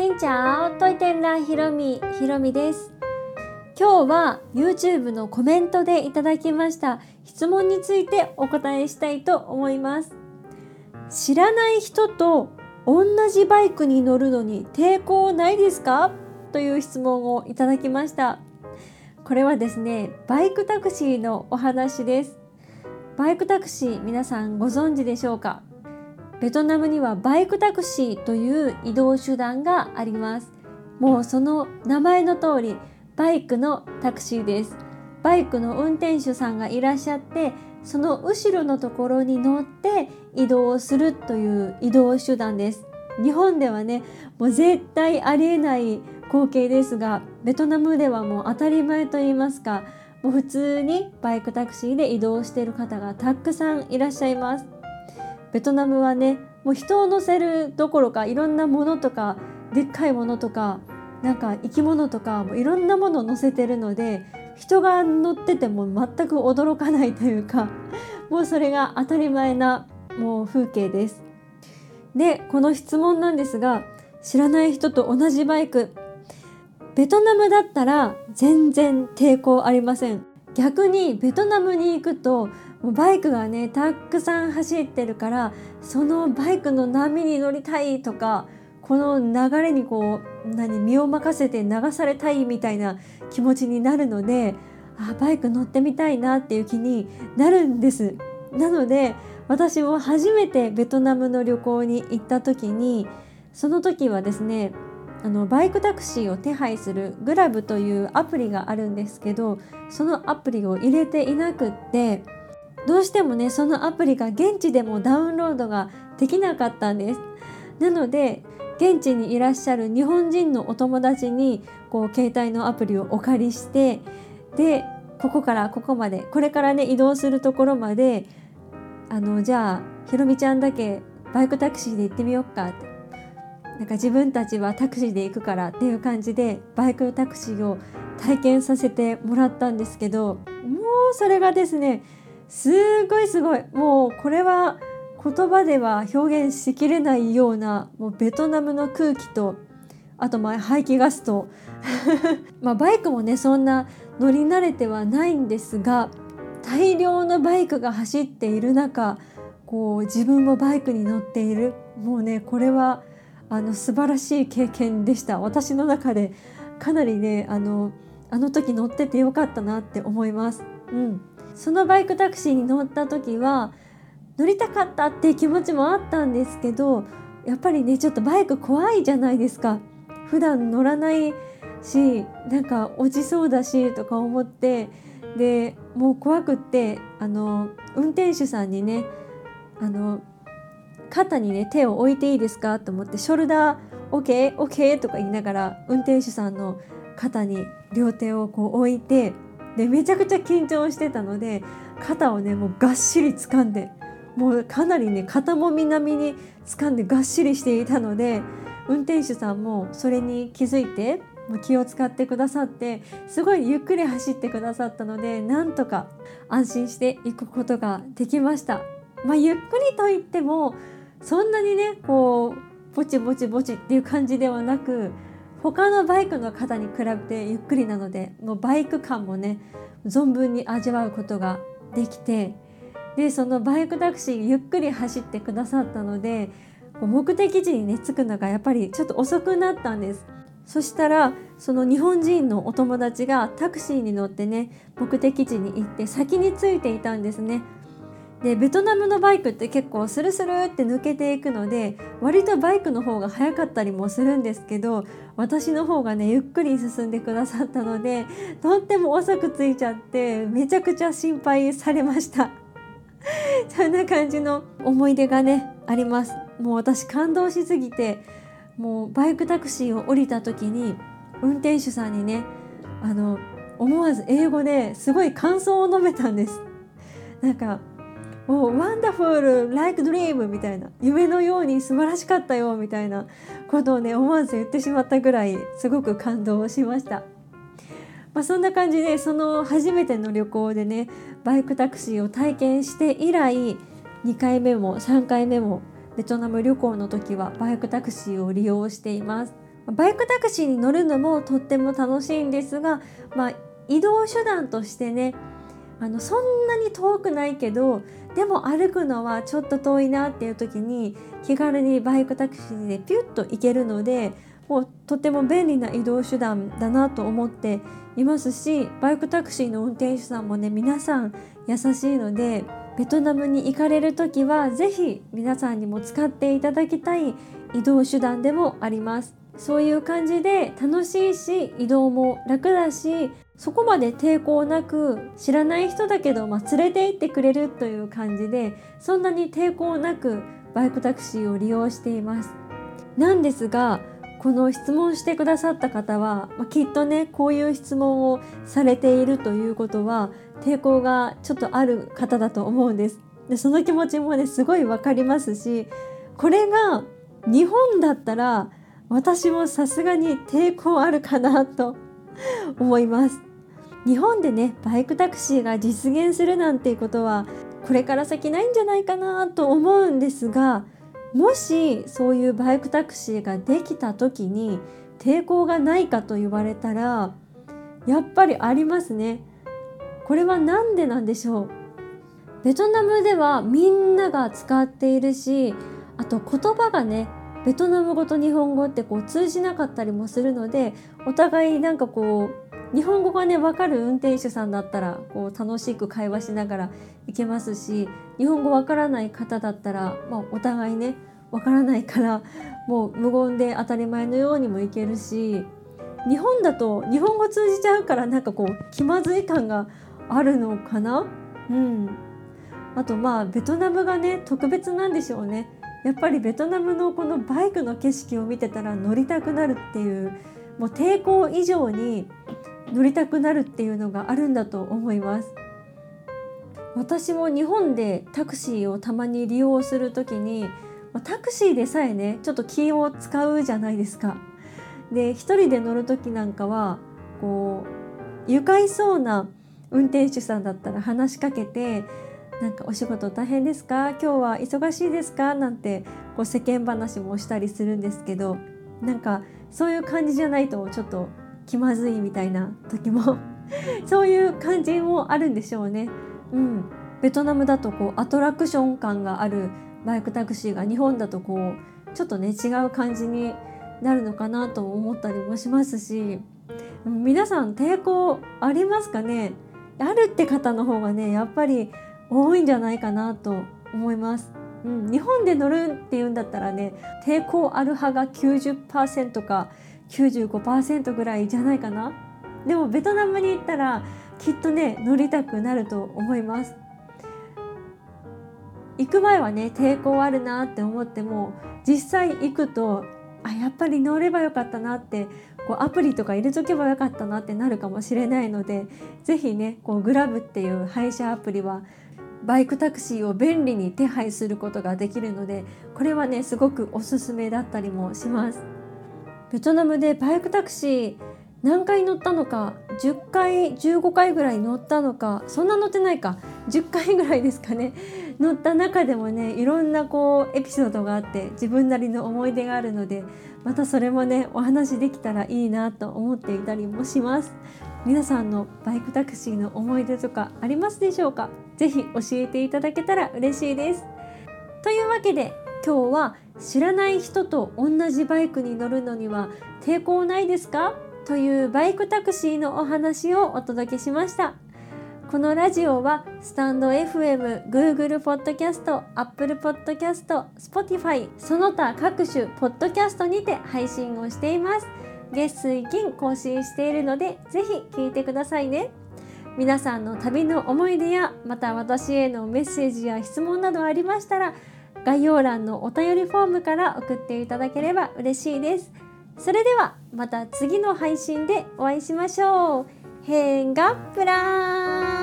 せん。ちゃおといてんらひろみひろみです。今日は YouTube のコメントでいただきました。質問についてお答えしたいと思います。知らない人と同じバイクに乗るのに抵抗ないですか？という質問をいただきました。これはですねバイクタクシーのお話です。バイクタクシー皆さんご存知でしょうか？ベトナムにはバイクタクシーという移動手段があります。もうその名前の通りバイクのタクシーです。バイクの運転手さんがいらっしゃってその後ろのところに乗って移動するという移動手段です。日本ではねもう絶対ありえない光景ですがベトナムではもう当たり前と言いますかもう普通にバイクタクシーで移動している方がたくさんいらっしゃいます。ベトナムはねもう人を乗せるどころかいろんなものとかでっかいものとかなんか生き物とかもいろんなものを乗せてるので人が乗ってても全く驚かないというか もうそれが当たり前なもう風景です。でこの質問なんですが知らない人と同じバイクベトナムだったら全然抵抗ありません逆にベトナムに行くともうバイクがねたくさん走ってるからそのバイクの波に乗りたいとかこの流れにこう何身を任せて流されたいみたいな気持ちになるのであバイク乗ってみたいなっていう気になるんです。なので私も初めてベトナムの旅行に行った時にその時はですねあのバイクタクシーを手配するグラブというアプリがあるんですけどそのアプリを入れていなくってどうしてもねそのアプリが現地でもダウンロードができなかったんです。なので現地にいらっしゃる日本人のお友達にこう携帯のアプリをお借りしてでここからここまでこれからね移動するところまであのじゃあひろみちゃんだけバイクタクシーで行ってみようかって。なんか自分たちはタクシーで行くからっていう感じでバイクタクシーを体験させてもらったんですけどもうそれがですねすごいすごい。もうこれは言葉では表現しきれないようなもうベトナムの空気とあとまあ排気ガスと。まバイクもねそんな乗り慣れてはないんですが大量のバイクが走っている中こう自分もバイクに乗っている。もうねこれはあの素晴らしい経験でした。私の中でかなりねあのあの時乗っててよかったなって思います。うん、そのバイクタクシーに乗った時は乗りたかったっていう気持ちもあったんですけどやっぱりねちょっとバイク怖いじゃないですか普段乗らないしなんか落ちそうだしとか思ってでもう怖くってあの運転手さんにねあの肩にね手を置いていいですかと思ってショルダー OK?OK?、OK? とか言いながら運転手さんの肩に両手をこう置いてでめちゃくちゃ緊張してたので肩をねもうがっしり掴んでもうかなりね肩もみ並みに掴んでがっしりしていたので運転手さんもそれに気づいて気を使ってくださってすごいゆっくり走ってくださったのでなんとか安心していくことができました。まあ、ゆっくりと言ってもそんなにねこうぼちぼちぼちっていう感じではなく他のバイクの方に比べてゆっくりなのでもうバイク感もね存分に味わうことができてでそのバイクタクシーゆっくり走ってくださったので目的地にね着くのがやっぱりちょっと遅くなったんです。そしたらその日本人のお友達がタクシーに乗ってね目的地に行って先に着いていたんですね。でベトナムのバイクって結構スルスルって抜けていくので割とバイクの方が速かったりもするんですけど私の方がねゆっくり進んでくださったのでとっても遅く着いちゃってめちゃくちゃ心配されました。そんな感じの思い出がねあります。もう私感動しすぎてもうバイクタクシーを降りた時に運転手さんにねあの思わず英語ですごい感想を述べたんです。なんかもう wonderful like dream みたいな夢のように素晴らしかったよみたいなことをね思わず言ってしまったぐらいすごく感動しました。まあ、そんな感じでその初めての旅行でねバイクタクシーを体験して以来2回目も3回目もベトナム旅行の時はバイクタクシーを利用しています。バイクタクシーに乗るのもとっても楽しいんですが、まあ、移動手段としてねあのそんなに遠くないけどでも歩くのはちょっと遠いなっていう時に気軽にバイクタクシーでピュッと行けるのでもうとても便利な移動手段だなと思っていますしバイクタクシーの運転手さんもね皆さん優しいのでベトナムに行かれる時は是非皆さんにも使っていただきたい移動手段でもあります。そういう感じで楽しいし移動も楽だしそこまで抵抗なく知らない人だけど、まあ、連れて行ってくれるという感じでそんなに抵抗なくバイクタクシーを利用しています。なんですがこの質問してくださった方は、まあ、きっとねこういう質問をされているということは抵抗がちょっとある方だと思うんです。でその気持ちもねすごい分かりますしこれが日本だったら私もさすがに抵抗あるかなと思います。日本でねバイクタクシーが実現するなんていうことはこれから先ないんじゃないかなと思うんですがもしそういうバイクタクシーができた時に抵抗がないかと言われたらやっぱりありますね。これは何でなんでしょう？ベトナムではみんなが使っているしあと言葉がねベトナム語と日本語ってこう通じなかったりもするのでお互いなんかこう日本語がね分かる運転手さんだったらこう楽しく会話しながら行けますし日本語わからない方だったら、まあ、お互いねわからないからもう無言で当たり前のようにも行けるし日本だと日本語通じちゃうからなんかこう気まずい感があるのかな？うん。あとまあベトナムがね特別なんでしょうね。やっぱりベトナムのこのバイクの景色を見てたら乗りたくなるっていうもう抵抗以上に乗りたくなるっていうのがあるんだと思います。私も日本でタクシーをたまに利用する時にタクシーでさえねちょっと気を使うじゃないですか。で一人で乗る時なんかはこう愉快そうな運転手さんだったら話しかけてなんかお仕事大変ですか？今日は忙しいですか？なんてこう世間話もしたりするんですけどなんかそういう感じじゃないとちょっと気まずいみたいな時も そういう感じもあるんでしょうね。うん、ベトナムだとこうアトラクション感があるバイクタクシーが日本だとこうちょっとね違う感じになるのかなと思ったりもしますし皆さん抵抗ありますかね？あるって方の方がねやっぱり多いんじゃないかなと思います。うん、日本で乗るっていうんだったらね抵抗ある派が90%か95%ぐらいじゃないかな。でもベトナムに行ったらきっとね乗りたくなると思います。行く前はね抵抗あるなって思っても実際行くとあやっぱり乗ればよかったなってこうアプリとか入れとけばよかったなってなるかもしれないので是非ねこうグラブっていう配車アプリはバイクタクシーを便利に手配することができるのでこれはねすごくおすすめだったりもします。ベトナムでバイクタクシー何回乗ったのか10回15回ぐらい乗ったのかそんな乗ってないか10回ぐらいですかね。乗った中でもねいろんなこうエピソードがあって自分なりの思い出があるのでまたそれもねお話できたらいいなと思っていたりもします。皆さんのバイクタクシーの思い出とかありますでしょうか？ぜひ教えていただけたら嬉しいです。というわけで今日は知らない人と同じバイクに乗るのには抵抗ないですか？というバイクタクシーのお話をお届けしました。このラジオはスタンド FM、Google Podcast、Apple Podcast、Spotify その他各種ポッドキャストにて配信をしています。月水金更新しているのでぜひ聞いてくださいね。皆さんの旅の思い出やまた私へのメッセージや質問などありましたら概要欄のお便りフォームから送っていただければ嬉しいです。それではまた次の配信でお会いしましょう。変がプラン